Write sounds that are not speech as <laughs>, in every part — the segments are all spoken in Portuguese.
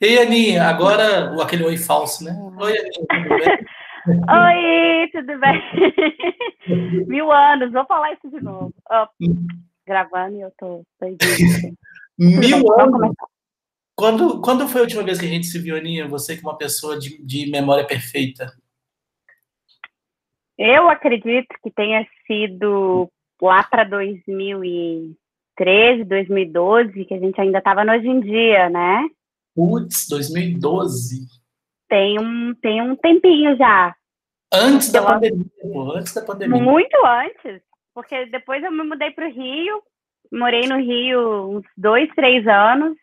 Ei, Aninha, agora aquele oi falso, né? Oi, Aninha, tudo bem? <laughs> Oi, tudo bem? <laughs> Mil anos, vou falar isso de novo. Oh, gravando e eu tô doidinha. <laughs> Mil anos? Quando, quando foi a última vez que a gente se viu, Aninha? Você que é uma pessoa de, de memória perfeita. Eu acredito que tenha sido lá para 2013, 2012, que a gente ainda estava no Hoje em Dia, né? Putz, 2012. Tem um, tem um tempinho já. Antes da pandemia, pô, antes da pandemia. Muito antes, porque depois eu me mudei para o Rio, morei no Rio uns dois, três anos,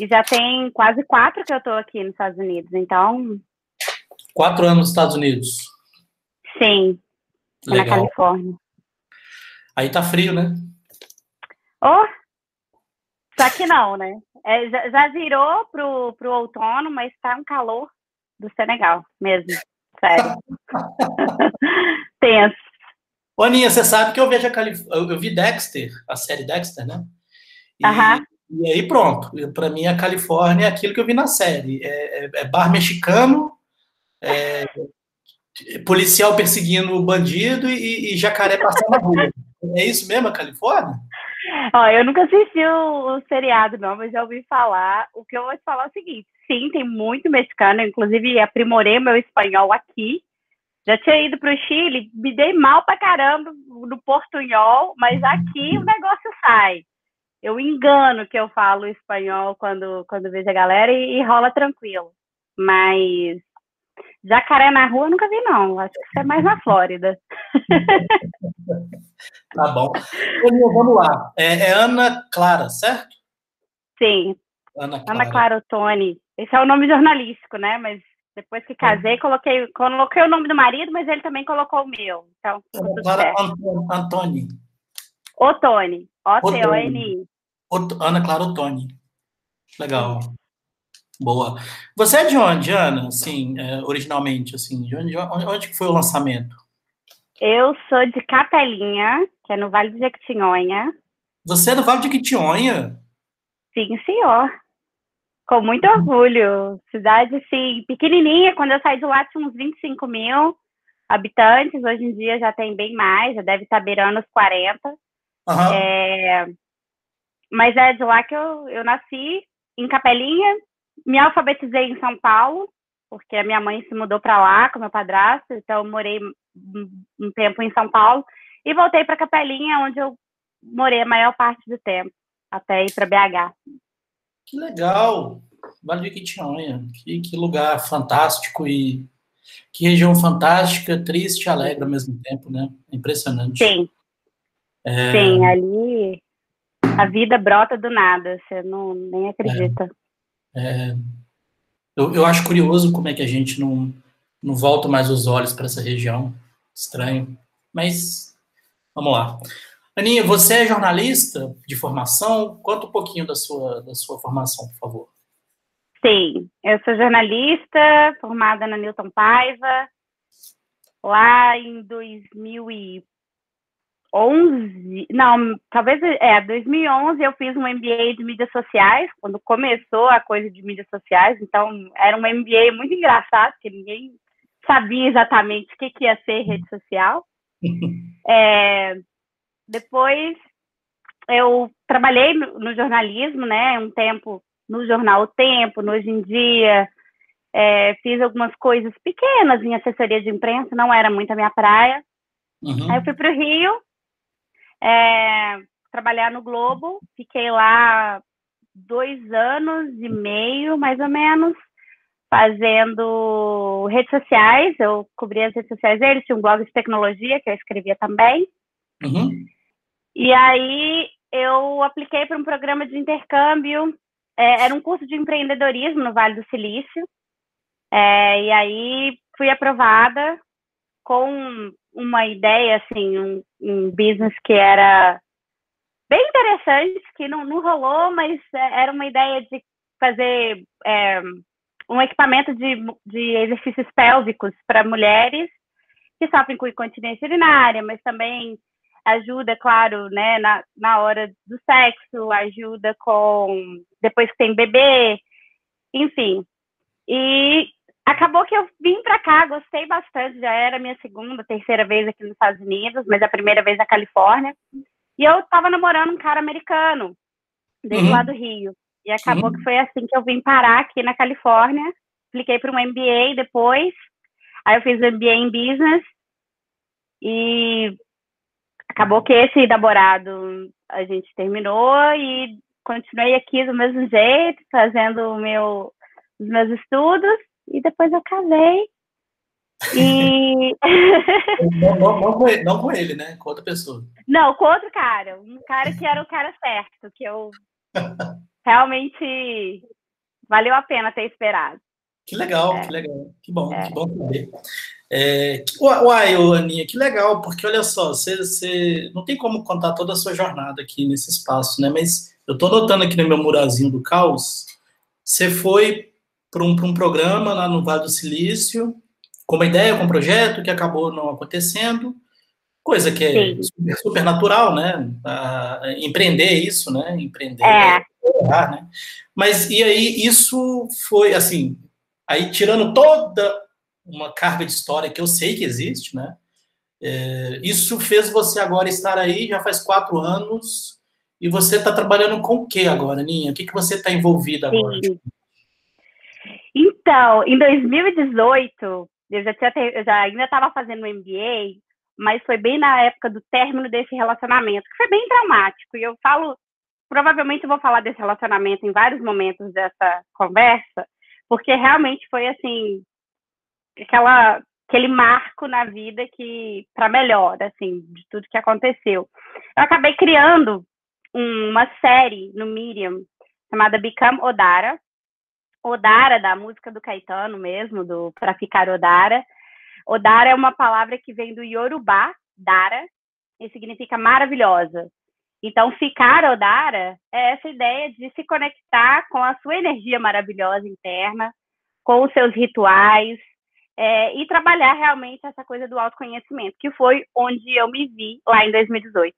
e já tem quase quatro que eu estou aqui nos Estados Unidos, então... Quatro anos nos Estados Unidos? Sim, Legal. na Califórnia. Aí tá frio, né? Oh, só que não, né? É, já, já, virou pro, pro outono, mas tá um calor do Senegal mesmo. Sério. <laughs> Tenso. Ô, Aninha, você sabe que eu vejo a Calif... eu vi Dexter, a série Dexter, né? E, e aí pronto. Para mim, a Califórnia é aquilo que eu vi na série. É, é, é bar mexicano, é, policial perseguindo o bandido e, e jacaré passando na rua. É isso mesmo, a Califórnia? Ó, eu nunca assisti o, o, seriado, não, mas já ouvi falar. O que eu vou te falar é o seguinte: sim, tem muito mexicano, inclusive aprimorei meu espanhol aqui. Já tinha ido para o Chile, me dei mal pra caramba no portunhol, mas aqui o negócio sai. Eu engano que eu falo espanhol quando, quando vejo a galera e, e rola tranquilo. Mas Jacaré na rua nunca vi, não. Acho que isso é mais na Flórida. <laughs> tá bom. Vamos lá. É, é, Ana Clara, certo? Sim. Ana Clara. Ana Clara Ottoni. Esse é o nome jornalístico, né? Mas depois que casei, coloquei, coloquei o nome do marido, mas ele também colocou o meu. Então, Ana Clara Antoni. Otone. O-T-O-N-I. Ana Clara Ottoni. Legal. Boa. Você é de onde, Ana? Assim, é, originalmente, assim, de onde, onde, onde foi o lançamento? Eu sou de Capelinha, que é no Vale do Jequitinhonha. Você é do Vale de Jequitinhonha? Sim, senhor. Com muito orgulho. Cidade, assim, pequenininha. Quando eu saí de lá, tinha uns 25 mil habitantes. Hoje em dia já tem bem mais, já deve estar beirando os 40. Uhum. É... Mas é de lá que eu, eu nasci, em Capelinha, me alfabetizei em São Paulo, porque a minha mãe se mudou para lá com meu padrasto, então eu morei um tempo em São Paulo e voltei para Capelinha, onde eu morei a maior parte do tempo, até ir para BH. Que legal! Vale do Quitinhonha, que, que lugar fantástico e que região fantástica, triste e alegre ao mesmo tempo, né? Impressionante. Sim. É... Sim, ali a vida brota do nada, você não nem acredita. É. É, eu, eu acho curioso como é que a gente não, não volta mais os olhos para essa região. Estranho. Mas vamos lá. Aninha, você é jornalista de formação? Conta um pouquinho da sua, da sua formação, por favor. Sim, eu sou jornalista, formada na Newton Paiva. Lá em 2000 e 11, não, talvez é, 2011 eu fiz um MBA de mídias sociais, quando começou a coisa de mídias sociais, então era um MBA muito engraçado, porque ninguém sabia exatamente o que, que ia ser rede social. <laughs> É, depois eu trabalhei no, no, jornalismo, né, um tempo no jornal O Tempo, no Hoje em Dia, é, fiz algumas coisas pequenas em assessoria de imprensa, não era muito a minha praia. Uhum. Aí eu fui para o Rio, é, trabalhar no Globo, fiquei lá dois anos e meio, mais ou menos, fazendo redes sociais. Eu cobria as redes sociais deles, tinha um blog de tecnologia que eu escrevia também. Uhum. E aí eu apliquei para um programa de intercâmbio. É, era um curso de empreendedorismo no Vale do Silício. É, e aí fui aprovada com uma ideia, assim, um, um business que era bem interessante, que não, não rolou, mas é, era uma ideia de fazer é, um equipamento de, de exercícios pélvicos para mulheres que sofrem com incontinência urinária, mas também ajuda, claro, né, na, na hora do sexo, ajuda com depois que tem bebê. enfim. E acabou que eu vim para cá, gostei bastante, já era minha segunda, terceira vez aqui nos Estados Unidos, mas a primeira vez na Califórnia. E eu estava namorando um cara americano, desde uhum. lá do Rio. E acabou uhum. que foi assim que eu vim parar aqui na Califórnia. Apliquei para um MBA depois. Aí eu fiz o MBA em Business. E acabou que esse elaborado a gente terminou e continuei aqui do mesmo jeito, fazendo meu, os meus estudos. E depois eu casei. E. não, <laughs> não, não, com ele, não com ele, né? Com outra pessoa. Não, com outro cara. Um cara que era o cara certo, que eu realmente valeu a pena ter esperado. Que legal, é. que legal. Que bom, é. que bom saber. É, que, uai, Aninha, que legal, porque olha só, você, você não tem como contar toda a sua jornada aqui nesse espaço, né? Mas eu estou notando aqui no meu murazinho do caos, você foi para um, um programa lá no Vale do Silício, com uma ideia, com um projeto que acabou não acontecendo, coisa que é super, super, natural, né? empreender isso, né? Empreender, é. Errar, né? Mas e aí isso foi assim, aí tirando toda uma carga de história que eu sei que existe, né? É, isso fez você agora estar aí, já faz quatro anos, e você está trabalhando com o que agora, Ninha? O que, que você está envolvida agora? Sim. Então, em 2018, eu já, tinha, eu já ainda estava fazendo o MBA, mas foi bem na época do término desse relacionamento, que foi bem traumático. E eu falo, provavelmente eu vou falar desse relacionamento em vários momentos dessa conversa, porque realmente foi assim, aquela aquele marco na vida que para melhor, assim, de tudo que aconteceu. Eu acabei criando uma série no Medium chamada Become Odara, Odara, da música do Caetano mesmo, do Pra Ficar Odara. Odara é uma palavra que vem do Yorubá, Dara, e significa maravilhosa. Então, ficar Odara é essa ideia de se conectar com a sua energia maravilhosa interna, com os seus rituais, é, e trabalhar realmente essa coisa do autoconhecimento, que foi onde eu me vi lá em 2018.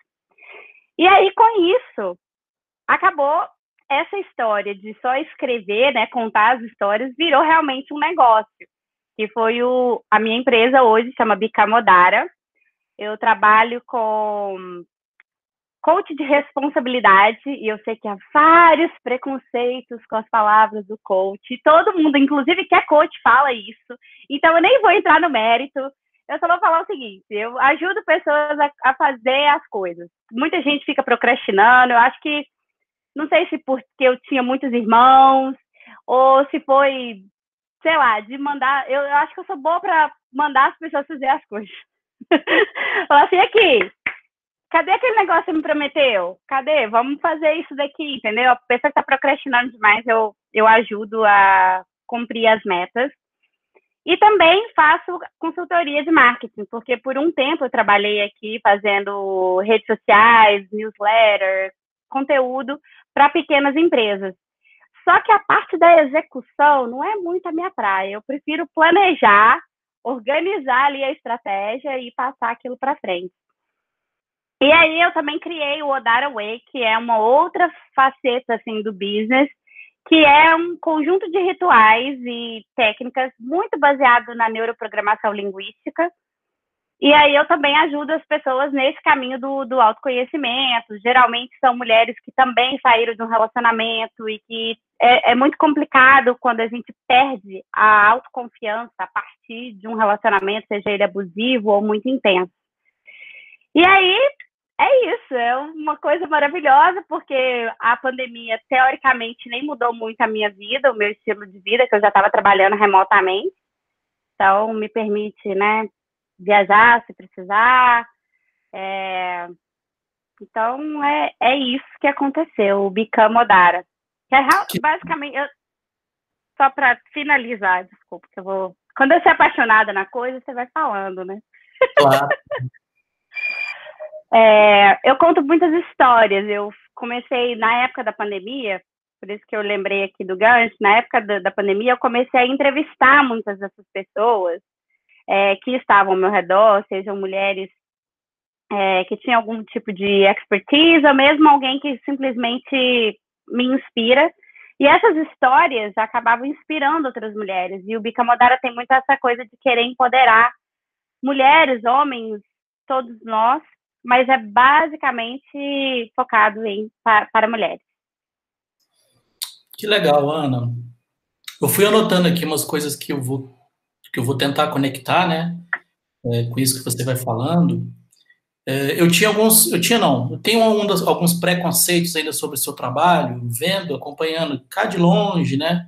E aí, com isso, acabou essa história de só escrever, né, contar as histórias, virou realmente um negócio. Que foi o, a minha empresa hoje, chama Bicamodara. Eu trabalho com coach de responsabilidade, e eu sei que há vários preconceitos com as palavras do coach. Todo mundo, inclusive que é coach, fala isso. Então eu nem vou entrar no mérito. Eu só vou falar o seguinte: eu ajudo pessoas a, a fazer as coisas. Muita gente fica procrastinando. Eu acho que não sei se porque eu tinha muitos irmãos, ou se foi, sei lá, de mandar. Eu, eu acho que eu sou boa para mandar as pessoas fazer as coisas. <laughs> Falar assim, aqui, cadê aquele negócio que me prometeu? Cadê? Vamos fazer isso daqui, entendeu? A pessoa está procrastinando demais, eu, eu ajudo a cumprir as metas. E também faço consultoria de marketing, porque por um tempo eu trabalhei aqui fazendo redes sociais, newsletter, conteúdo para pequenas empresas. Só que a parte da execução não é muito a minha praia. Eu prefiro planejar, organizar ali a estratégia e passar aquilo para frente. E aí eu também criei o Odara Way, que é uma outra faceta assim do business, que é um conjunto de rituais e técnicas muito baseado na neuroprogramação linguística, e aí eu também ajudo as pessoas nesse caminho do, do autoconhecimento. Geralmente são mulheres que também saíram de um relacionamento e que é, é muito complicado quando a gente perde a autoconfiança a partir de um relacionamento, seja ele abusivo ou muito intenso. E aí é isso, é uma coisa maravilhosa, porque a pandemia, teoricamente, nem mudou muito a minha vida, o meu estilo de vida, que eu já estava trabalhando remotamente. Então, me permite, né, viajar se precisar. É... Então, é, é isso que aconteceu, o Bicam Odara. Que é basicamente, eu... só para finalizar, desculpa, que eu vou. Quando eu ser apaixonada na coisa, você vai falando, né? Claro. <laughs> é, eu conto muitas histórias. Eu comecei na época da pandemia, por isso que eu lembrei aqui do gancho. Na época da, da pandemia, eu comecei a entrevistar muitas dessas pessoas é, que estavam ao meu redor, sejam mulheres é, que tinham algum tipo de expertise, ou mesmo alguém que simplesmente me inspira. E essas histórias acabavam inspirando outras mulheres. E o Bicamodara tem muito essa coisa de querer empoderar mulheres, homens, todos nós, mas é basicamente focado em para, para mulheres. Que legal, Ana. Eu fui anotando aqui umas coisas que eu vou que eu vou tentar conectar, né, é, com isso que você vai falando. É, eu tinha alguns, eu tinha não, eu tenho um dos, alguns preconceitos ainda sobre o seu trabalho, vendo, acompanhando cá de longe, né?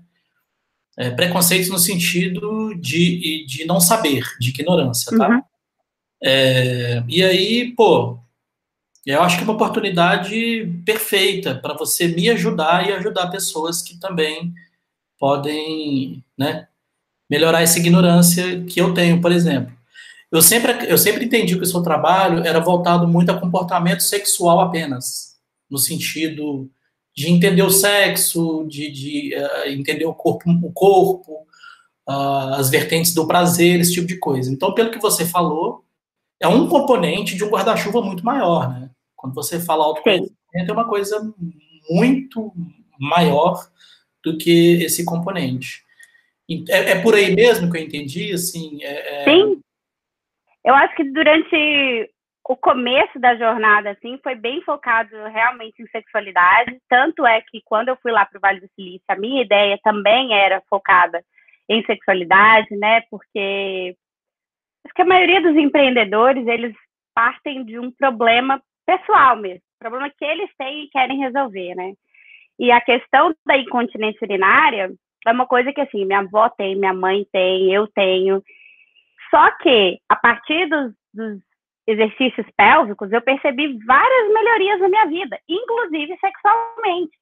É, preconceitos no sentido de, de não saber, de ignorância, tá? Uhum. É, e aí, pô, eu acho que é uma oportunidade perfeita para você me ajudar e ajudar pessoas que também podem, né, melhorar essa ignorância que eu tenho, por exemplo. Eu sempre, eu sempre entendi que o seu trabalho era voltado muito a comportamento sexual apenas, no sentido de entender o sexo, de, de uh, entender o corpo, o corpo uh, as vertentes do prazer, esse tipo de coisa. Então, pelo que você falou, é um componente de um guarda-chuva muito maior, né? Quando você fala autoconhecimento, é uma coisa muito maior do que esse componente. É, é por aí mesmo que eu entendi, assim? É, é... Sim, eu acho que durante o começo da jornada, assim, foi bem focado realmente em sexualidade. Tanto é que quando eu fui lá para o Vale do Silício, a minha ideia também era focada em sexualidade, né? Porque acho que a maioria dos empreendedores, eles partem de um problema pessoal mesmo, problema que eles têm e querem resolver, né? E a questão da incontinência urinária é uma coisa que, assim, minha avó tem, minha mãe tem, eu tenho. Só que, a partir dos, dos exercícios pélvicos, eu percebi várias melhorias na minha vida, inclusive sexualmente.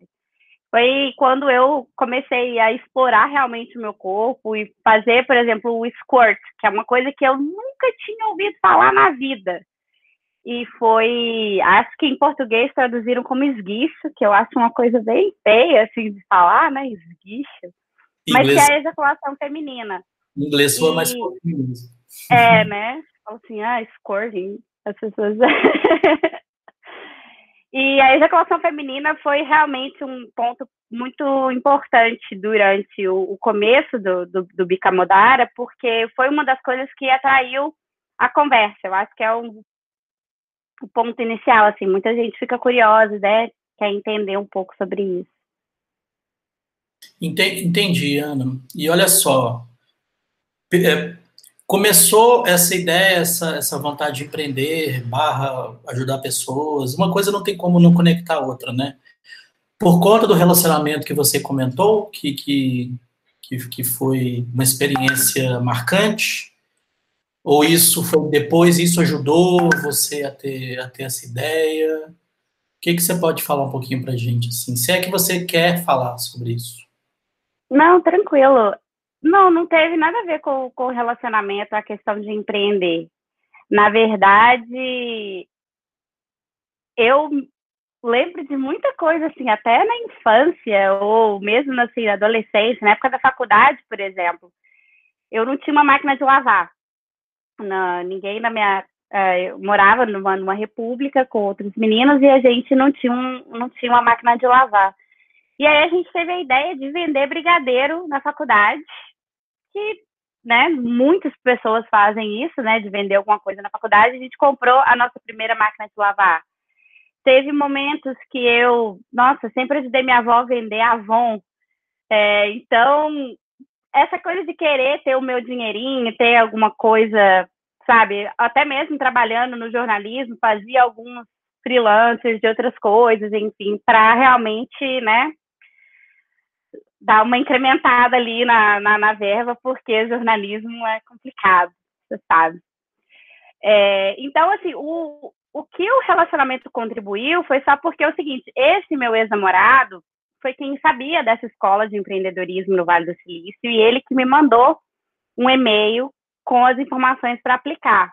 Foi quando eu comecei a explorar realmente o meu corpo e fazer, por exemplo, o squirt, que é uma coisa que eu nunca tinha ouvido falar na vida. E foi, acho que em português traduziram como esguicho, que eu acho uma coisa bem feia, assim, de falar, né, esguicho. Mas que é a ejaculação feminina. Em inglês soa mais fofinho. É, né? Assim, ah, squirting. As pessoas. <laughs> e a ejaculação feminina foi realmente um ponto muito importante durante o, o começo do, do, do Bicamodara, porque foi uma das coisas que atraiu a conversa. Eu acho que é um, o ponto inicial, assim, muita gente fica curiosa, né? Quer entender um pouco sobre isso. Entendi, Ana. E olha só, é, começou essa ideia, essa, essa vontade de empreender, barra ajudar pessoas, uma coisa não tem como não conectar a outra, né? Por conta do relacionamento que você comentou, que, que, que, foi uma experiência marcante, ou isso foi depois, isso ajudou você a ter, a ter essa ideia? O que, que você pode falar um pouquinho para a gente, assim, se é que você quer falar sobre isso? Não, tranquilo. Não, não teve nada a ver com, o relacionamento, a questão de empreender. Na verdade, eu lembro de muita coisa, assim, até na infância, ou mesmo assim, na adolescência, na época da faculdade, por exemplo. Eu não tinha uma máquina de lavar. Não, ninguém na minha. Uh, eu morava numa, numa república com outros meninos e a gente não tinha, um, não tinha uma máquina de lavar. E aí a gente teve a ideia de vender brigadeiro na faculdade, que, né, muitas pessoas fazem isso, né, de vender alguma coisa na faculdade. A gente comprou a nossa primeira máquina de lavar. Teve momentos que eu, nossa, sempre ajudei minha avó a vender Avon. É, então, essa coisa de querer ter o meu dinheirinho, ter alguma coisa, sabe, até mesmo trabalhando no jornalismo, fazia alguns freelancers de outras coisas, enfim, para realmente, né, dar uma incrementada ali na, na, na verba, porque jornalismo é complicado, você sabe. É, então, assim, o, o que o relacionamento contribuiu foi só porque é o seguinte, esse meu ex-namorado foi quem sabia dessa escola de empreendedorismo no Vale do Silício e ele que me mandou um e-mail com as informações para aplicar.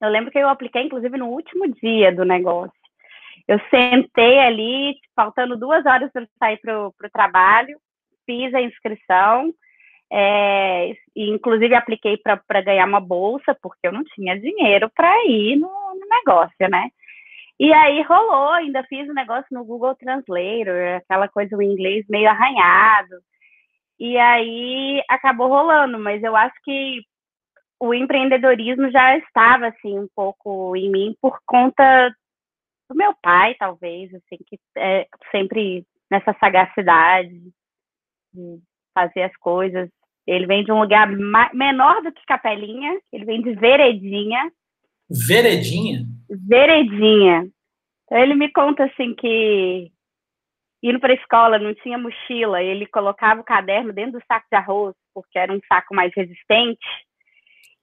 Eu lembro que eu apliquei, inclusive, no último dia do negócio. Eu sentei ali, faltando duas horas para sair para o trabalho, fiz a inscrição, é, e inclusive apliquei para ganhar uma bolsa, porque eu não tinha dinheiro para ir no, no, negócio, né? E aí rolou, ainda fiz um negócio no Google Translator, aquela coisa o inglês meio arranhado. E aí acabou rolando, mas eu acho que o empreendedorismo já estava assim um pouco em mim por conta do meu pai, talvez, assim, que é sempre nessa sagacidade de fazer as coisas. Ele vem de um lugar menor do que Capelinha, ele vem de Veredinha. Veredinha? Veredinha. Então, ele me conta assim que indo para a escola não tinha mochila, ele colocava o caderno dentro do saco de arroz, porque era um saco mais resistente.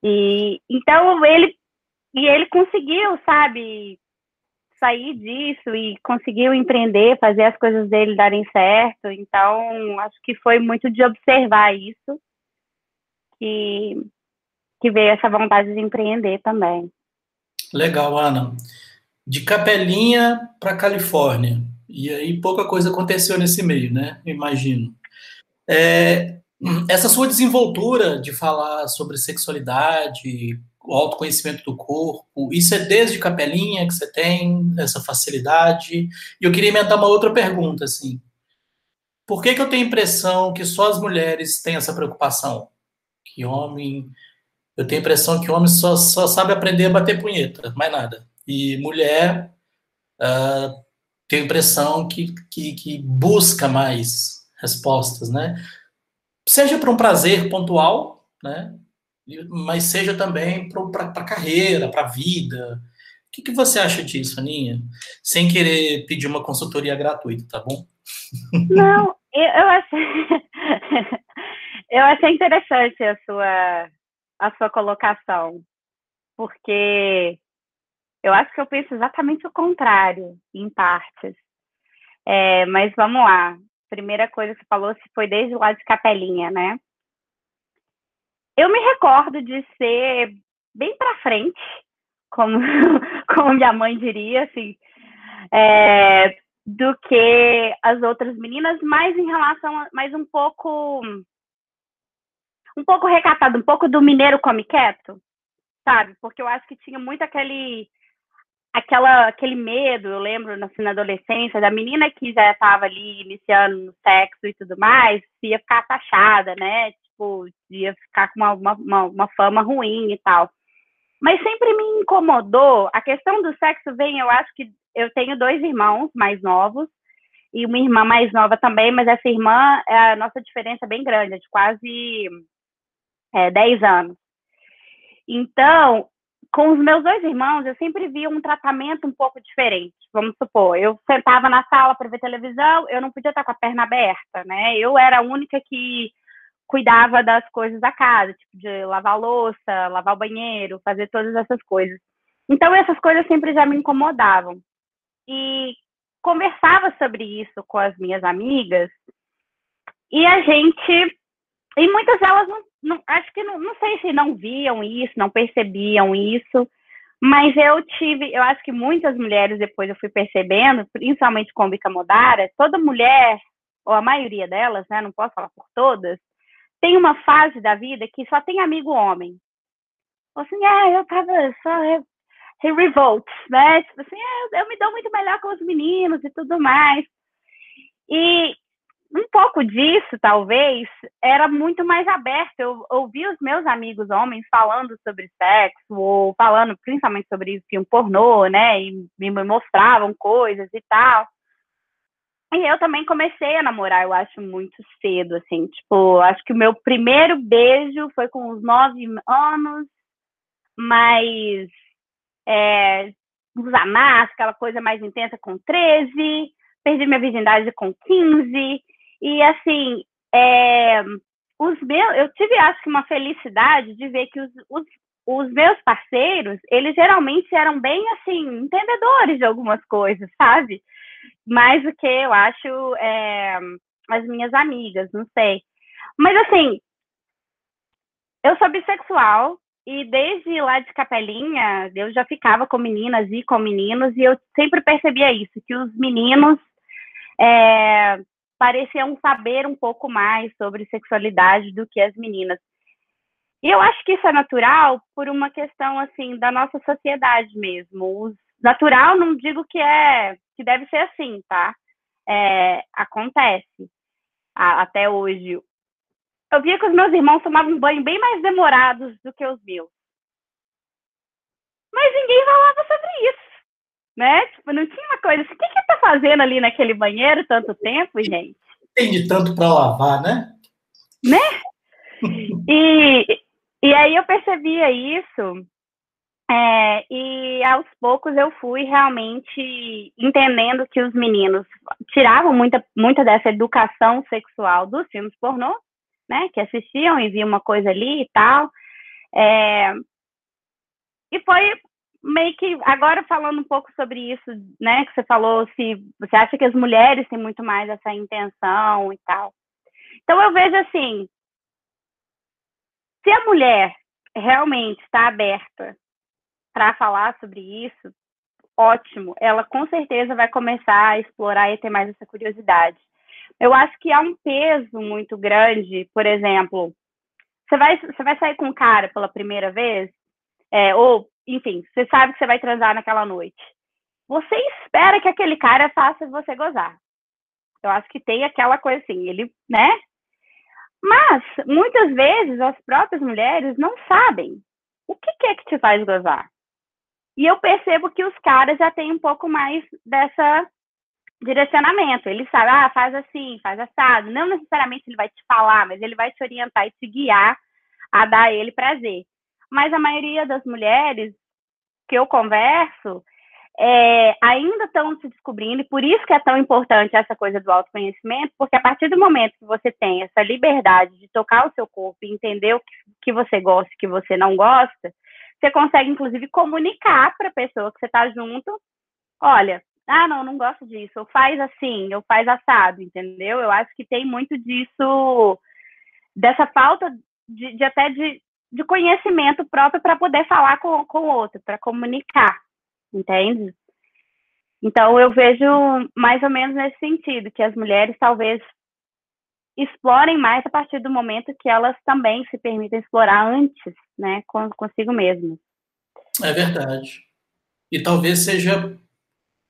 E então ele e ele conseguiu, sabe, sair disso e conseguiu empreender, fazer as coisas dele darem certo. Então, acho que foi muito de observar isso que, que veio essa vontade de empreender também. Legal, Ana. De Capelinha para Califórnia. E aí pouca coisa aconteceu nesse meio, né? Imagino. É, essa sua desenvoltura de falar sobre sexualidade, o autoconhecimento do corpo, isso é desde capelinha que você tem essa facilidade? E eu queria emendar uma outra pergunta, assim. Por que, que eu tenho a impressão que só as mulheres têm essa preocupação? Que homem... Eu tenho a impressão que homem só, só sabe aprender a bater punheta, mais nada. E mulher uh, tem a impressão que, que, que busca mais respostas, né? Seja para um prazer pontual, né? Mas seja também para a carreira, para a vida. O que, que, você acha disso, Aninha? Sem querer pedir uma consultoria gratuita, tá bom? Não, eu, achei, <laughs> eu achei interessante a sua, a sua colocação, porque eu acho que eu penso exatamente o contrário, em partes. É, mas vamos lá. Primeira coisa que você falou se foi desde o lado de capelinha, né? Eu me recordo de ser bem para frente, como, <laughs> como minha mãe diria, assim, é, do que as outras meninas, mais em relação, mais um pouco, um pouco recatado, um pouco do mineiro come quieto, sabe? Porque eu acho que tinha muito aquele, aquela, aquele medo, eu lembro assim, na adolescência, da menina que já estava ali iniciando no sexo e tudo mais, ia ficar taxada, né? Tipo, ia ficar com uma, uma, uma fama ruim e tal. Mas sempre me incomodou. A questão do sexo vem, eu acho que eu tenho dois irmãos mais novos e uma irmã mais nova também, mas essa irmã, a nossa diferença é bem grande, é de quase é, 10 anos. Então, com os meus dois irmãos, eu sempre via um tratamento um pouco diferente. Vamos supor, eu sentava na sala para ver televisão, eu não podia estar com a perna aberta, né? Eu era a única que cuidava das coisas da casa, tipo de lavar louça, lavar o banheiro, fazer todas essas coisas. Então essas coisas sempre já me incomodavam. E conversava sobre isso com as minhas amigas e a gente e muitas delas não, não acho que não, não sei se não viam isso, não percebiam isso, mas eu tive, eu acho que muitas mulheres depois eu fui percebendo, principalmente com Bica Modara, toda mulher, ou a maioria delas, né, não posso falar por todas, tem uma fase da vida que só tem amigo homem. Assim, ah, eu tava só re revolt, né? Tipo assim, ah, eu me dou muito melhor com os meninos e tudo mais. E um pouco disso, talvez, era muito mais aberto. Eu ouvi os meus amigos homens falando sobre sexo, ou falando principalmente sobre filme pornô, né? E me mostravam coisas e tal. E eu também comecei a namorar, eu acho, muito cedo, assim. Tipo, acho que o meu primeiro beijo foi com uns nove anos, mas é, usar máscara, aquela coisa mais intensa com 13, perdi minha virgindade com 15, e assim, é, os meus, eu tive, acho que, uma felicidade de ver que os, os, os meus parceiros, eles geralmente eram bem, assim, entendedores de algumas coisas, sabe? Mais do que eu acho é, as minhas amigas, não sei. Mas assim, eu sou bissexual e desde lá de Capelinha eu já ficava com meninas e com meninos e eu sempre percebia isso, que os meninos é, pareciam saber um pouco mais sobre sexualidade do que as meninas. E eu acho que isso é natural por uma questão assim da nossa sociedade mesmo. Os natural, não digo que é que deve ser assim, tá? É, acontece a, até hoje. Eu via que os meus irmãos tomavam banho bem mais demorados do que os meus. Mas ninguém falava sobre isso, né? Tipo, não tinha uma coisa assim, o que que tá fazendo ali naquele banheiro tanto tempo, gente? Tem de tanto para lavar, né? Né? e, e aí eu percebia isso é, e aos poucos eu fui realmente entendendo que os meninos tiravam muita, muita dessa educação sexual dos filmes pornô, né? Que assistiam e viam uma coisa ali e tal. É, e foi meio que agora falando um pouco sobre isso, né? Que você falou se você acha que as mulheres têm muito mais essa intenção e tal. Então eu vejo assim, se a mulher realmente está aberta para falar sobre isso, ótimo. Ela com certeza vai começar a explorar e ter mais essa curiosidade. Eu acho que há um peso muito grande, por exemplo, você vai, você vai sair com um cara pela primeira vez, é, ou, enfim, você sabe que você vai transar naquela noite. Você espera que aquele cara faça você gozar. Eu acho que tem aquela coisa assim, ele, né? Mas, muitas vezes, as próprias mulheres não sabem o que, que é que te faz gozar. E eu percebo que os caras já têm um pouco mais dessa direcionamento. Ele sabe, ah, faz assim, faz assado. Não necessariamente ele vai te falar, mas ele vai te orientar e te guiar a dar ele prazer. Mas a maioria das mulheres que eu converso é, ainda estão se descobrindo, e por isso que é tão importante essa coisa do autoconhecimento, porque a partir do momento que você tem essa liberdade de tocar o seu corpo e entender o que, que você gosta e que você não gosta, você consegue, inclusive, comunicar para a pessoa que você está junto, olha, ah, não, não gosto disso, ou faz assim, ou faz assado, entendeu? Eu acho que tem muito disso, dessa falta de, de até de, de conhecimento próprio para poder falar com, o outro, para comunicar, entende? Então, eu vejo mais ou menos nesse sentido, que as mulheres talvez explorem mais a partir do momento que elas também se permitem explorar antes, né, consigo mesmas. É verdade. E talvez seja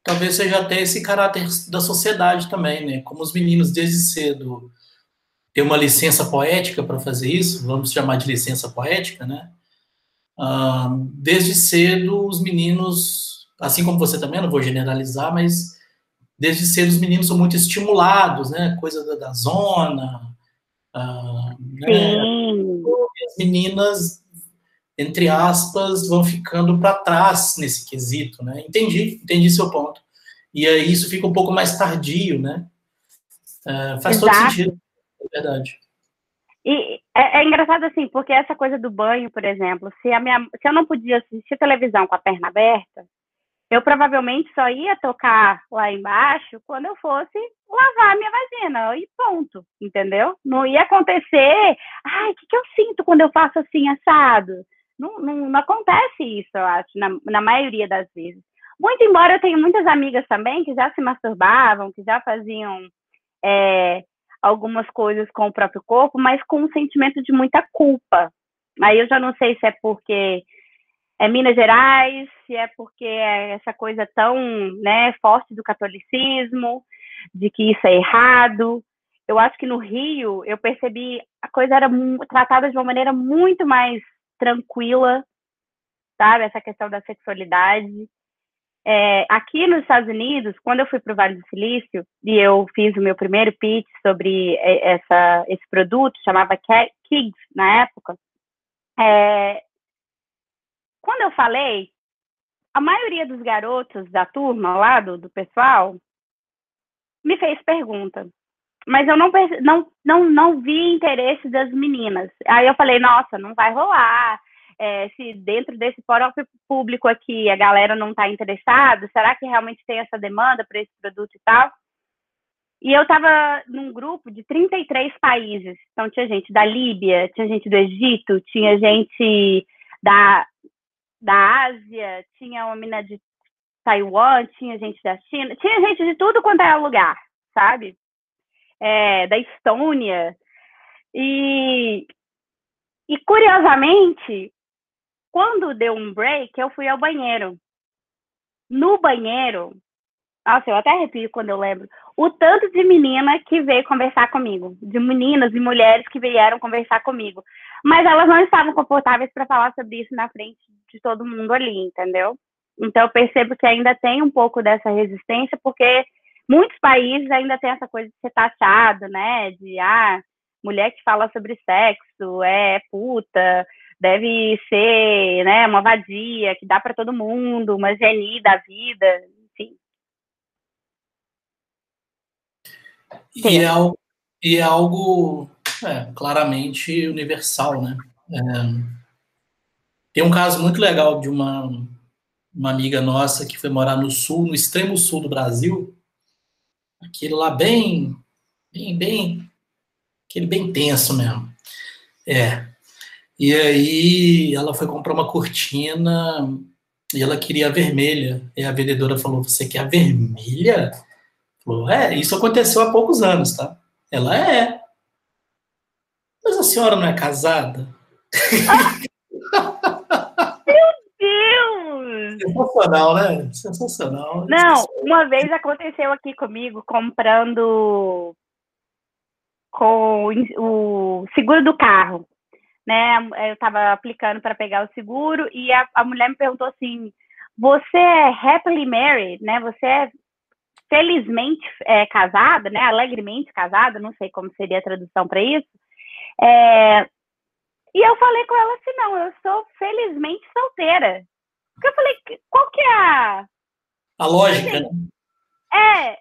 talvez seja até esse caráter da sociedade também, né? Como os meninos desde cedo têm uma licença poética para fazer isso, vamos chamar de licença poética, né? desde cedo os meninos, assim como você também, não vou generalizar, mas desde cedo os meninos são muito estimulados, né? Coisa da, da zona. Uh, né? As meninas, entre aspas, vão ficando para trás nesse quesito, né? Entendi, entendi seu ponto. E aí isso fica um pouco mais tardio, né? Uh, faz Exato. todo sentido, é verdade. E é, é, engraçado assim, porque essa coisa do banho, por exemplo, se, a minha, se eu não podia assistir televisão com a perna aberta, eu provavelmente só ia tocar lá embaixo quando eu fosse lavar minha vagina e ponto, entendeu? Não ia acontecer, ai, o que, que eu sinto quando eu faço assim assado? Não, não, não acontece isso, eu acho, na, na maioria das vezes. Muito embora eu tenha muitas amigas também que já se masturbavam, que já faziam é, algumas coisas com o próprio corpo, mas com um sentimento de muita culpa. Aí eu já não sei se é porque é Minas Gerais, se é porque é essa coisa tão né, forte do catolicismo, de que isso é errado. Eu acho que no Rio eu percebi a coisa era tratada de uma maneira muito mais tranquila, sabe? Essa questão da sexualidade. É, aqui nos Estados Unidos, quando eu fui para o Vale do Silício e eu fiz o meu primeiro pitch sobre essa, esse produto, chamava Kigs na época, é, quando eu falei, a maioria dos garotos da turma lá, do, pessoal, me fez pergunta. Mas eu não, não, não, não vi interesse das meninas. Aí eu falei, nossa, não vai rolar. É, se dentro desse próprio público aqui a galera não está interessada, será que realmente tem essa demanda para esse produto e tal? E eu estava num grupo de 33 países. Então tinha gente da Líbia, tinha gente do Egito, tinha gente da da Ásia, tinha uma mina de Taiwan, tinha gente da China, tinha gente de tudo quanto é lugar, sabe? É, da Estônia. E, e curiosamente, quando deu um break, eu fui ao banheiro. no banheiro, nossa, eu até arrepio quando eu lembro, o tanto de menina que veio conversar comigo, de meninas e mulheres que vieram conversar comigo. Mas elas não estavam confortáveis para falar sobre isso na frente de todo mundo ali, entendeu? Então eu percebo que ainda tem um pouco dessa resistência, porque muitos países ainda tem essa coisa de ser taxado, né? De ah, mulher que fala sobre sexo é puta, deve ser, né, uma vadia que dá para todo mundo, uma genie da vida, enfim. E é, algo, e é algo é, claramente universal, né? É, tem um caso muito legal de uma, uma amiga nossa que foi morar no sul, no extremo sul do Brasil, aquele lá bem, bem, bem, aquele bem tenso mesmo. É. E aí ela foi comprar uma cortina e ela queria a vermelha. E a vendedora falou: Você quer a vermelha? Falou: É, isso aconteceu há poucos anos, tá? Ela é. Mas a senhora não é casada? <laughs> Sensacional, né? Sensacional. Não, uma vez aconteceu aqui comigo comprando com o seguro do carro, né? Eu estava aplicando para pegar o seguro e a, a mulher me perguntou assim: "Você é happily married, né? Você é felizmente é, casada, né? Alegremente casada, não sei como seria a tradução para isso. É, e eu falei com ela assim, não, eu sou felizmente solteira. Porque eu falei, qual que é a. A lógica, assim, né? É, é,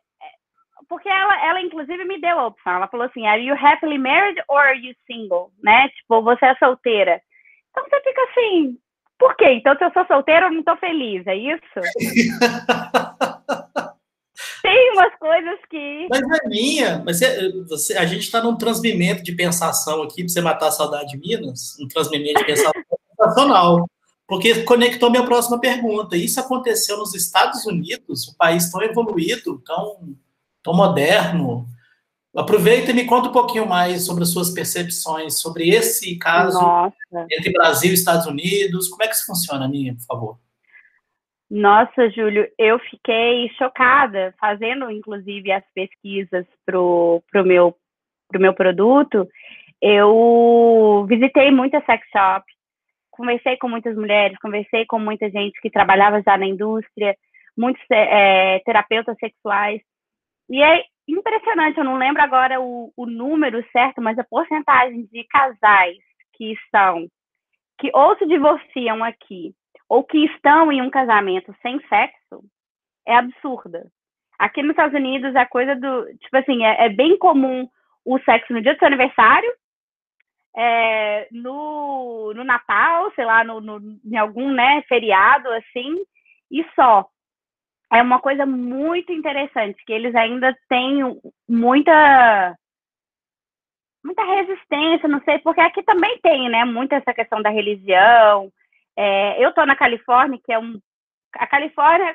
porque ela, ela inclusive me deu a opção. Ela falou assim: Are you happily married or are you single? Né? Tipo, você é solteira. Então você fica assim, por quê? Então, se eu sou solteira, eu não tô feliz, é isso? <laughs> Tem umas coisas que. Mas é minha. Mas é, você, a gente está num transmimento de pensação aqui, para você matar a saudade de Minas, um transmimento de pensação <laughs> sensacional porque conectou minha próxima pergunta. Isso aconteceu nos Estados Unidos, um país tão evoluído, tão, tão moderno. Aproveita e me conta um pouquinho mais sobre as suas percepções sobre esse caso Nossa. entre Brasil e Estados Unidos. Como é que isso funciona, Aninha, por favor? Nossa, Júlio, eu fiquei chocada fazendo, inclusive, as pesquisas para o pro meu, pro meu produto. Eu visitei muitas sex shops, conversei com muitas mulheres, conversei com muita gente que trabalhava já na indústria, muitos é, terapeutas sexuais. E é impressionante, eu não lembro agora o, o número certo, mas a porcentagem de casais que são, que ou se divorciam aqui, ou que estão em um casamento sem sexo, é absurda. Aqui nos Estados Unidos, a coisa do. Tipo assim, é, é bem comum o sexo no dia do seu aniversário, é, no, no Natal, sei lá, no, no, em algum né, feriado assim, e só. É uma coisa muito interessante, que eles ainda têm muita muita resistência, não sei, porque aqui também tem, né, muita essa questão da religião. É, eu tô na Califórnia, que é um... A Califórnia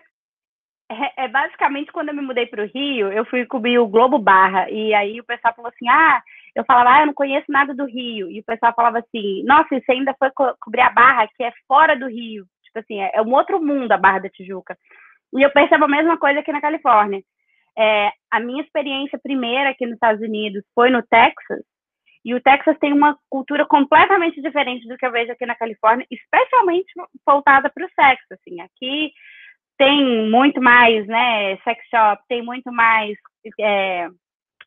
é, é basicamente quando eu me mudei para o Rio, eu fui cobrir o Globo Barra, e aí o pessoal falou assim, ah, eu falava, ah, eu não conheço nada do Rio. E o pessoal falava assim, nossa, você ainda foi co cobrir a Barra, que é fora do Rio. Tipo assim, é, é um outro mundo a Barra da Tijuca. E eu percebo a mesma coisa aqui na Califórnia. É, a minha experiência primeira aqui nos Estados Unidos foi no Texas, e o Texas tem uma cultura completamente diferente do que eu vejo aqui na Califórnia, especialmente voltada para o sexo. Assim, aqui tem muito mais, né, sex shop, tem muito mais é,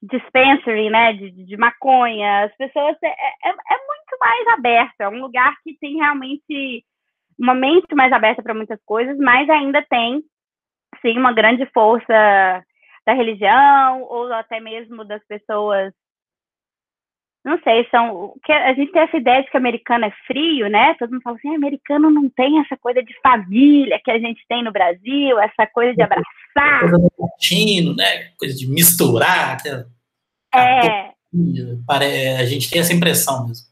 dispensary, né, de, de maconha, as pessoas é, é, é, muito mais aberto, é um lugar que tem realmente uma mente mais aberta para muitas coisas, mas ainda tem sim uma grande força da religião ou até mesmo das pessoas não sei, são que a gente tem essa ideia de que americano é frio, né? Todo mundo fala assim, americano não tem essa coisa de família que a gente tem no Brasil, essa coisa de abraçar. Coisa do latino, né? Coisa de misturar. É. A gente tem essa impressão mesmo.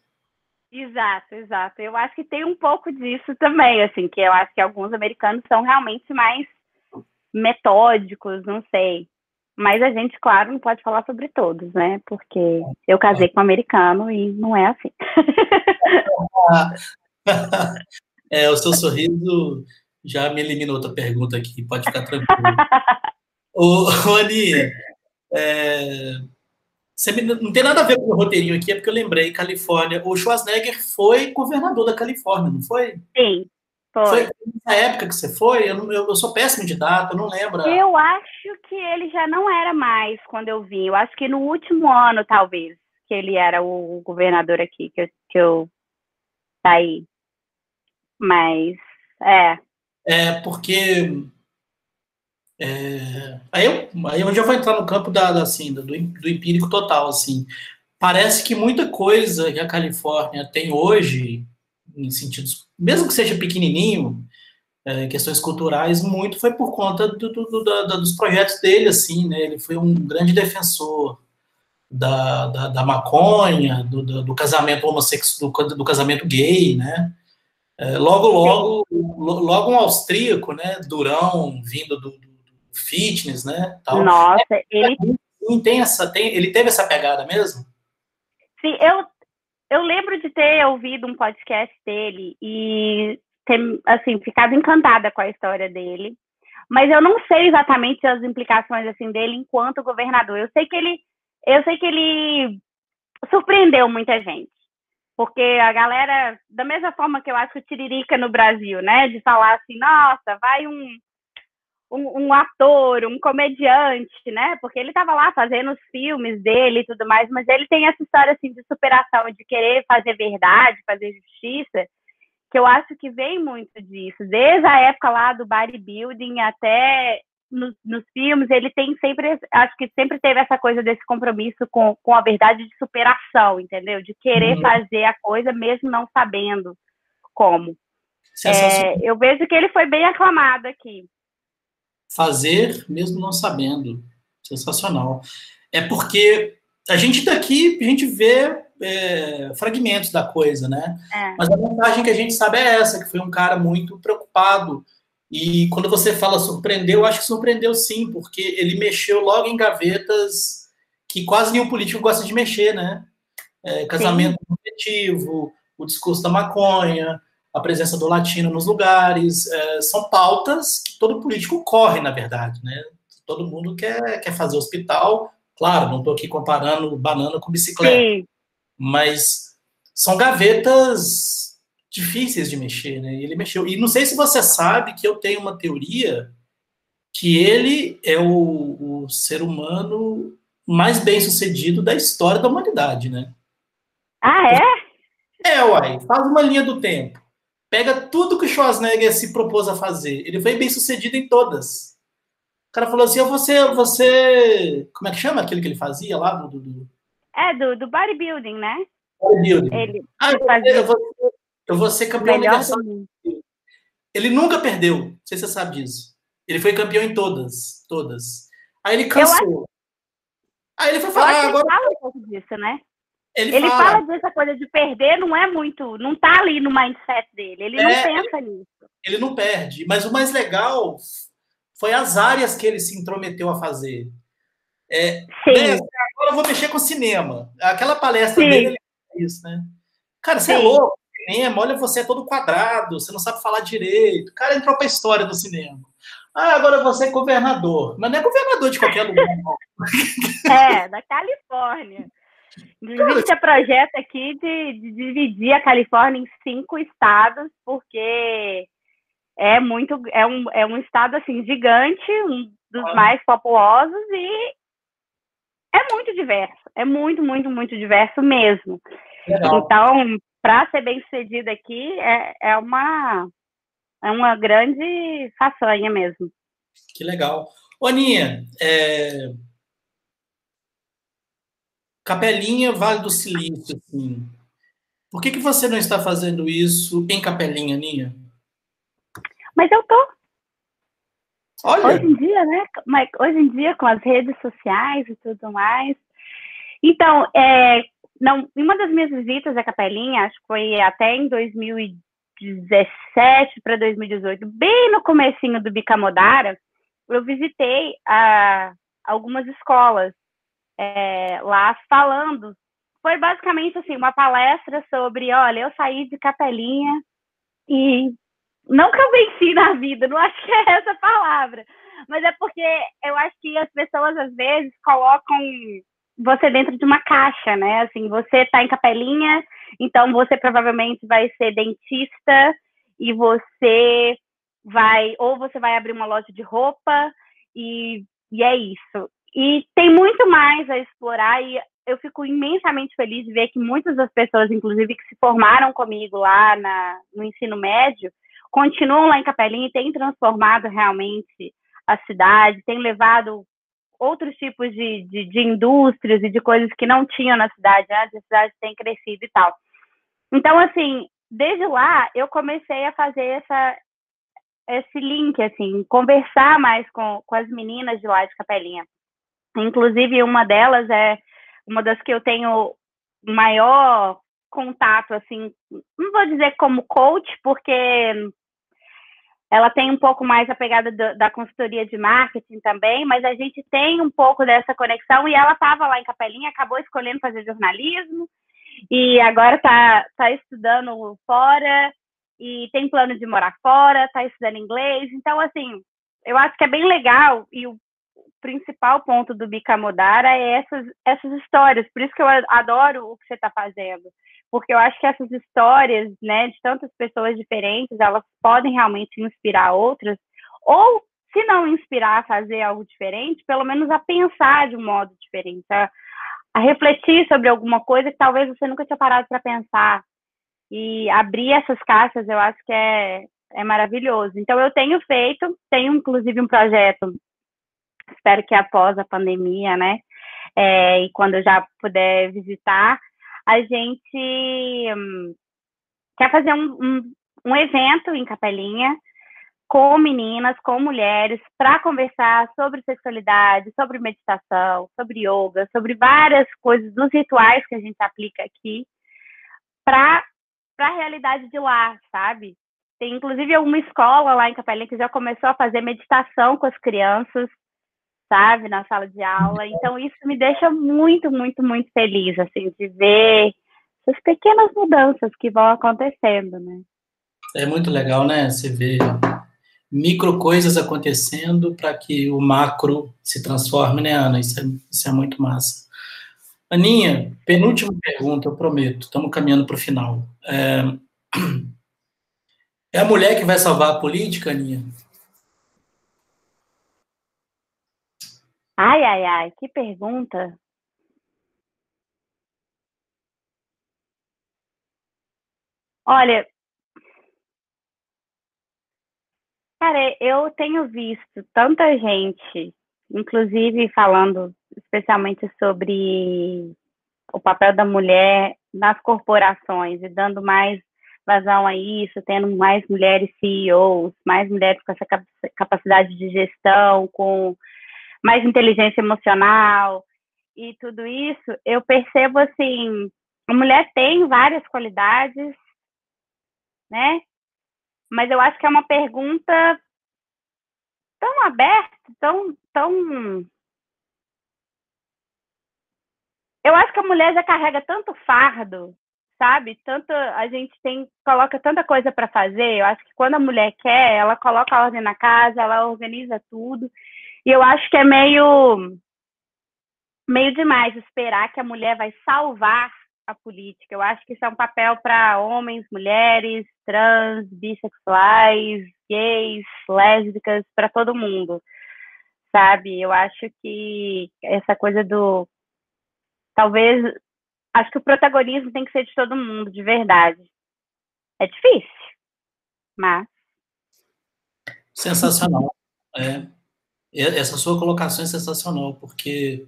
Exato, exato. Eu acho que tem um pouco disso também, assim, que eu acho que alguns americanos são realmente mais metódicos, não sei. Mas a gente, claro, não pode falar sobre todos, né? Porque eu casei com um americano e não é assim. <laughs> é, o seu sorriso já me eliminou outra pergunta aqui, pode ficar tranquilo. ô, ô, Aninha, é, me, não tem nada a ver com o roteirinho aqui, é porque eu lembrei, Califórnia, o Schwarzenegger foi governador da Califórnia, não foi? Sim, foi. Foi na época que você foi? Eu, eu, eu, sou péssimo de data, eu não lembro. Eu acho que ele já não era mais quando eu vim. Eu acho que no último ano, talvez, que ele era o governador aqui, que eu, que eu saí. Mas, é. É, porque. É, aí, eu, aí eu já vou entrar no campo da, da assim, do, do empírico total. assim Parece que muita coisa que a Califórnia tem hoje, em sentidos, mesmo que seja pequenininho, é, questões culturais, muito foi por conta do, do, da, dos projetos dele, assim, né? Ele foi um grande defensor da, da, da maconha, do, do, do, casamento homossexual, do, casamento gay, né? É, logo, logo, logo um austríaco, né? Durão, vindo do, fitness, né? Tal. Nossa, é, ele tem essa, tem, ele teve essa pegada mesmo? Sim, eu eu lembro de ter ouvido um podcast dele e ter assim ficado encantada com a história dele, mas eu não sei exatamente as implicações assim dele enquanto governador. Eu sei que ele eu sei que ele surpreendeu muita gente. Porque a galera, da mesma forma que eu acho que o Tiririca no Brasil, né? De falar assim, nossa, vai um, um, um ator, um comediante, né? Porque ele estava lá fazendo os filmes dele e tudo mais, mas ele tem essa história assim de superação, de querer fazer verdade, fazer justiça, que eu acho que vem muito disso. Desde a época lá do bodybuilding até nos, nos, filmes, ele tem sempre, acho que sempre teve essa coisa desse compromisso com, com a verdade de superação, entendeu? De querer uhum. fazer a coisa mesmo não sabendo como. É, eu vejo que ele foi bem aclamado aqui. Fazer mesmo não sabendo. Sensacional. É porque a gente daqui, a gente vê é, fragmentos da coisa, né? É. Mas a vantagem que a gente sabe é essa, que foi um cara muito preocupado e quando você fala surpreendeu, eu acho que surpreendeu sim, porque ele mexeu logo em gavetas que quase nenhum político gosta de mexer, né? É, casamento efetivo, o discurso da maconha, a presença do latino nos lugares, é, são pautas que todo político corre, na verdade, né? Todo mundo quer, quer fazer hospital, claro, não estou aqui comparando banana com bicicleta, sim. mas são gavetas difíceis de mexer, né? Ele mexeu. E não sei se você sabe que eu tenho uma teoria que ele é o, o ser humano mais bem sucedido da história da humanidade, né? Ah, é? É, uai. Faz uma linha do tempo. Pega tudo que o Schwarzenegger se propôs a fazer. Ele foi bem sucedido em todas. O cara falou assim: você, você. Como é que chama aquele que ele fazia lá? Do, do... É, do, do bodybuilding, né? Bodybuilding. Ele, ah, ele fazia... você, eu vou ser campeão universal. Ele nunca perdeu. Não sei se você sabe disso. Ele foi campeão em todas. Todas. Aí ele cansou. Aí ele foi falar. agora... Ele fala um pouco disso, né? Ele, ele fala... fala dessa coisa de perder, não é muito. Não tá ali no mindset dele. Ele é, não pensa ele, nisso. Ele não perde. Mas o mais legal foi as áreas que ele se intrometeu a fazer. É. Né, agora eu vou mexer com cinema. Aquela palestra Sim. dele é isso, né? Cara, você é Sim. é louco cinema, olha você é todo quadrado, você não sabe falar direito. O cara entrou para a história do cinema. Ah, agora você é governador. Mas não é governador de qualquer lugar, não. <laughs> É, da Califórnia. Existe projeto aqui de, de, dividir a Califórnia em cinco estados, porque é muito é um, é um estado assim gigante, um dos mais populosos e é muito diverso, é muito, muito, muito diverso mesmo. Legal. Então, para ser bem sucedido aqui é, é uma é uma grande façanha mesmo. Que legal. Oninha, é... Capelinha, Vale do Silício, assim. Por que, que você não está fazendo isso em Capelinha, Aninha? Mas eu tô. Olha. Hoje em dia, né? Mas hoje em dia, com as redes sociais e tudo mais. Então, é, não, em uma das minhas visitas à Capelinha, acho que foi até em 2017 para 2018, bem no comecinho do Bicamodara, eu visitei ah, algumas escolas é, lá falando. Foi basicamente assim, uma palestra sobre, olha, eu saí de Capelinha e não que eu venci na vida, não acho que é essa palavra, mas é porque eu acho que as pessoas às vezes colocam você dentro de uma caixa, né? Assim, você está em capelinha, então você provavelmente vai ser dentista e você vai ou você vai abrir uma loja de roupa e, e é isso. E tem muito mais a explorar e eu fico imensamente feliz de ver que muitas das pessoas, inclusive que se formaram comigo lá na, no ensino médio, continuam lá em Capelinha e têm transformado realmente a cidade, têm levado outros tipos de, de, de, indústrias e de coisas que não tinham na cidade antes, a cidade tem crescido e tal. Então, assim, desde lá eu comecei a fazer essa, esse link, assim, conversar mais com, com as meninas de lá de Capelinha. Inclusive, uma delas é uma das que eu tenho maior contato, assim, não vou dizer como coach, porque ela tem um pouco mais a pegada do, da consultoria de marketing também, mas a gente tem um pouco dessa conexão e ela estava lá em Capelinha, acabou escolhendo fazer jornalismo e agora está tá estudando fora e tem plano de morar fora, está estudando inglês. Então, assim, eu acho que é bem legal e o principal ponto do Bicamodara é essas, essas histórias. Por isso que eu adoro o que você está fazendo porque eu acho que essas histórias, né, de tantas pessoas diferentes, elas podem realmente inspirar outras, ou se não inspirar a fazer algo diferente, pelo menos a pensar de um modo diferente, a, a refletir sobre alguma coisa que talvez você nunca tinha parado para pensar. E abrir essas caixas, eu acho que é, é maravilhoso. Então, eu tenho feito, tenho inclusive um projeto, espero que após a pandemia, né, é, e quando eu já puder visitar, a gente hum, quer fazer um, um, um evento em Capelinha com meninas, com mulheres, para conversar sobre sexualidade, sobre meditação, sobre yoga, sobre várias coisas dos rituais que a gente aplica aqui para a realidade de lá, sabe? Tem inclusive uma escola lá em Capelinha que já começou a fazer meditação com as crianças sabe, na sala de aula. Então isso me deixa muito, muito, muito feliz, assim, de ver essas pequenas mudanças que vão acontecendo, né? É muito legal, né? Você vê micro coisas acontecendo para que o macro se transforme, né, Ana? Isso é, isso é muito massa. Aninha, penúltima pergunta, eu prometo. Estamos caminhando para o final. É... <clears throat> é a mulher que vai salvar a política, Aninha? Ai, ai, ai, que pergunta. Olha, cara, eu tenho visto tanta gente, inclusive falando especialmente sobre o papel da mulher nas corporações e dando mais vazão a isso, tendo mais mulheres CEOs, mais mulheres com essa capacidade de gestão, com mais inteligência emocional e tudo isso, eu percebo assim, a mulher tem várias qualidades, né? Mas eu acho que é uma pergunta tão aberta, tão, tão. Eu acho que a mulher já carrega tanto fardo, sabe? Tanto a gente tem coloca tanta coisa para fazer. Eu acho que quando a mulher quer, ela coloca a ordem na casa, ela organiza tudo. E eu acho que é meio meio demais esperar que a mulher vai salvar a política. Eu acho que isso é um papel para homens, mulheres, trans, bissexuais, gays, lésbicas, para todo mundo. Sabe? Eu acho que essa coisa do talvez acho que o protagonismo tem que ser de todo mundo, de verdade. É difícil, mas sensacional. É, essa sua colocação é sensacional, porque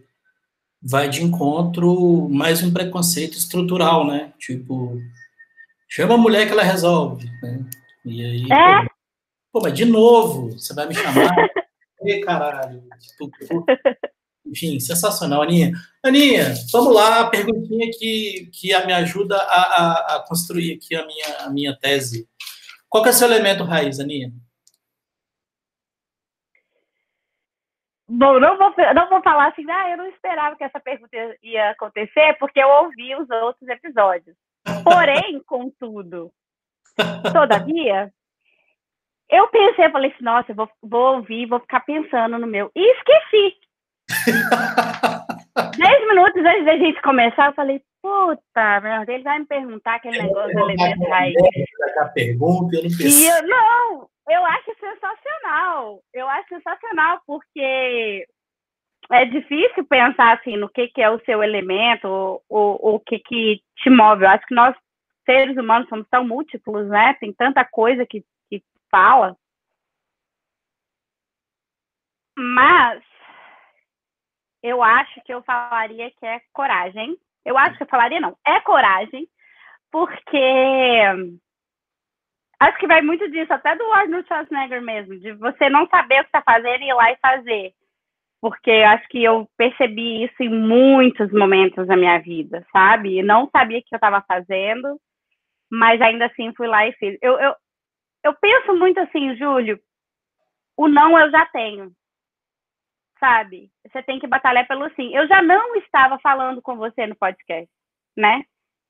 vai de encontro mais um preconceito estrutural, né? Tipo, chama a mulher que ela resolve, né? E aí, é? pô, mas de novo, você vai me chamar? <laughs> Ei, caralho. Tipo, enfim, sensacional, Aninha. Aninha, vamos lá, a perguntinha que, que me ajuda a, a, a construir aqui a minha, a minha tese. Qual é o seu elemento raiz, Aninha? Bom, não vou, não vou falar assim, ah, eu não esperava que essa pergunta ia acontecer, porque eu ouvi os outros episódios. Porém, <laughs> contudo, todavia, eu pensei, eu falei assim, nossa, eu vou, vou ouvir, vou ficar pensando no meu. E esqueci. <laughs> Dez minutos antes da gente começar, eu falei, puta, meu, ele vai me perguntar aquele negócio do elemento raiz. A pergunta, eu não E eu, não, eu acho sensacional. Eu acho sensacional, porque é difícil pensar assim no que, que é o seu elemento, o, o que, que te move. Eu acho que nós, seres humanos, somos tão múltiplos, né? Tem tanta coisa que, que fala. Mas eu acho que eu falaria que é coragem. Eu acho que eu falaria não, é coragem, porque acho que vai muito disso, até do Arnold Schwarzenegger mesmo, de você não saber o que está fazendo e ir lá e fazer. Porque acho que eu percebi isso em muitos momentos da minha vida, sabe? Eu não sabia o que eu estava fazendo, mas ainda assim fui lá e fiz. Eu, eu, eu penso muito assim, Júlio, o não eu já tenho sabe? Você tem que batalhar pelo sim. Eu já não estava falando com você no podcast, né?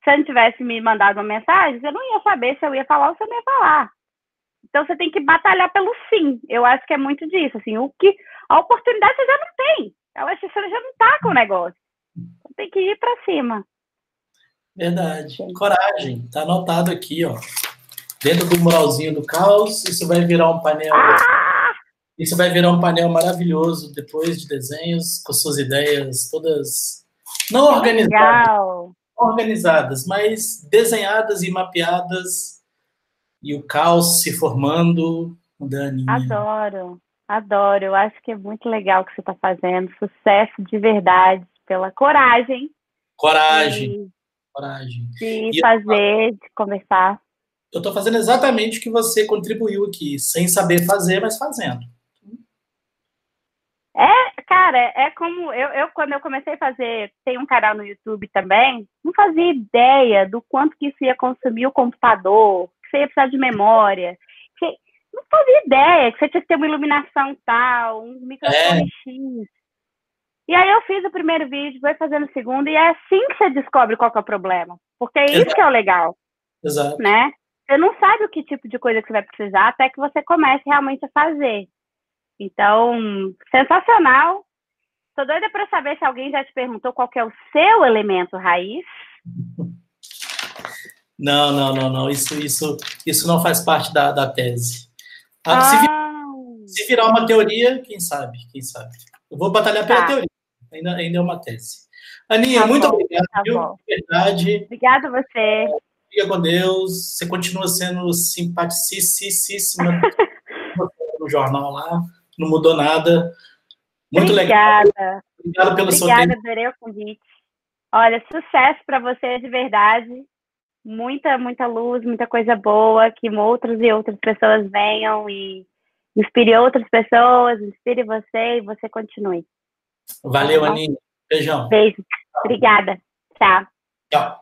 Se não tivesse me mandado uma mensagem, eu não ia saber se eu ia falar ou se eu não ia falar. Então você tem que batalhar pelo sim. Eu acho que é muito disso, assim, o que a oportunidade você já não tem. Ela você já não tá com o negócio. Você tem que ir para cima. Verdade. Coragem. Tá anotado aqui, ó. Dentro do muralzinho do caos, isso vai virar um painel. Ah! Isso vai virar um painel maravilhoso depois de desenhos, com suas ideias todas não organizadas, Legal. Organizadas, mas desenhadas e mapeadas e o caos se formando, Dani. Adoro, adoro. Eu acho que é muito legal o que você está fazendo. Sucesso de verdade, pela coragem. Coragem. De, coragem. De e fazer, eu, de conversar. Eu estou fazendo exatamente o que você contribuiu aqui, sem saber fazer, mas fazendo. É, cara, é como eu, eu, quando eu comecei a fazer, tem um canal no YouTube também, não fazia ideia do quanto que isso ia consumir o computador, que você ia precisar de memória, que não fazia ideia que você tinha que ter uma iluminação tal, um microfone é. X. E aí eu fiz o primeiro vídeo, vou fazendo o segundo, e é assim que você descobre qual é o problema. Porque é Exato. isso que é o legal. Exato. Né? Você não sabe o que tipo de coisa que você vai precisar até que você comece realmente a fazer. Então, sensacional. Estou doida para saber se alguém já te perguntou qual é o seu elemento raiz. <laughs> Não, não, não, não. Isso, isso, isso não faz parte da, da tese. Ah, se, vir, ah. se, virar uma teoria, quem sabe? Quem sabe? Eu vou batalhar pela tá. teoria. Ainda, ainda é uma tese. Aninha, tá muito bom, obrigado. Tá viu? Verdade. Obrigada a você. Fica com Deus. Você continua sendo simpaticíssima <laughs> no jornal lá não mudou nada. Muito Obrigada. legal. Obrigado pelo Obrigada, seu tempo. adorei o convite. Olha, sucesso para você de verdade. Muita, muita luz, muita coisa boa, que outras e outras pessoas venham e inspire outras pessoas, inspire você e você continue. Valeu, tá Aninha. Beijão. Beijo. Obrigada. Tchau. Tchau.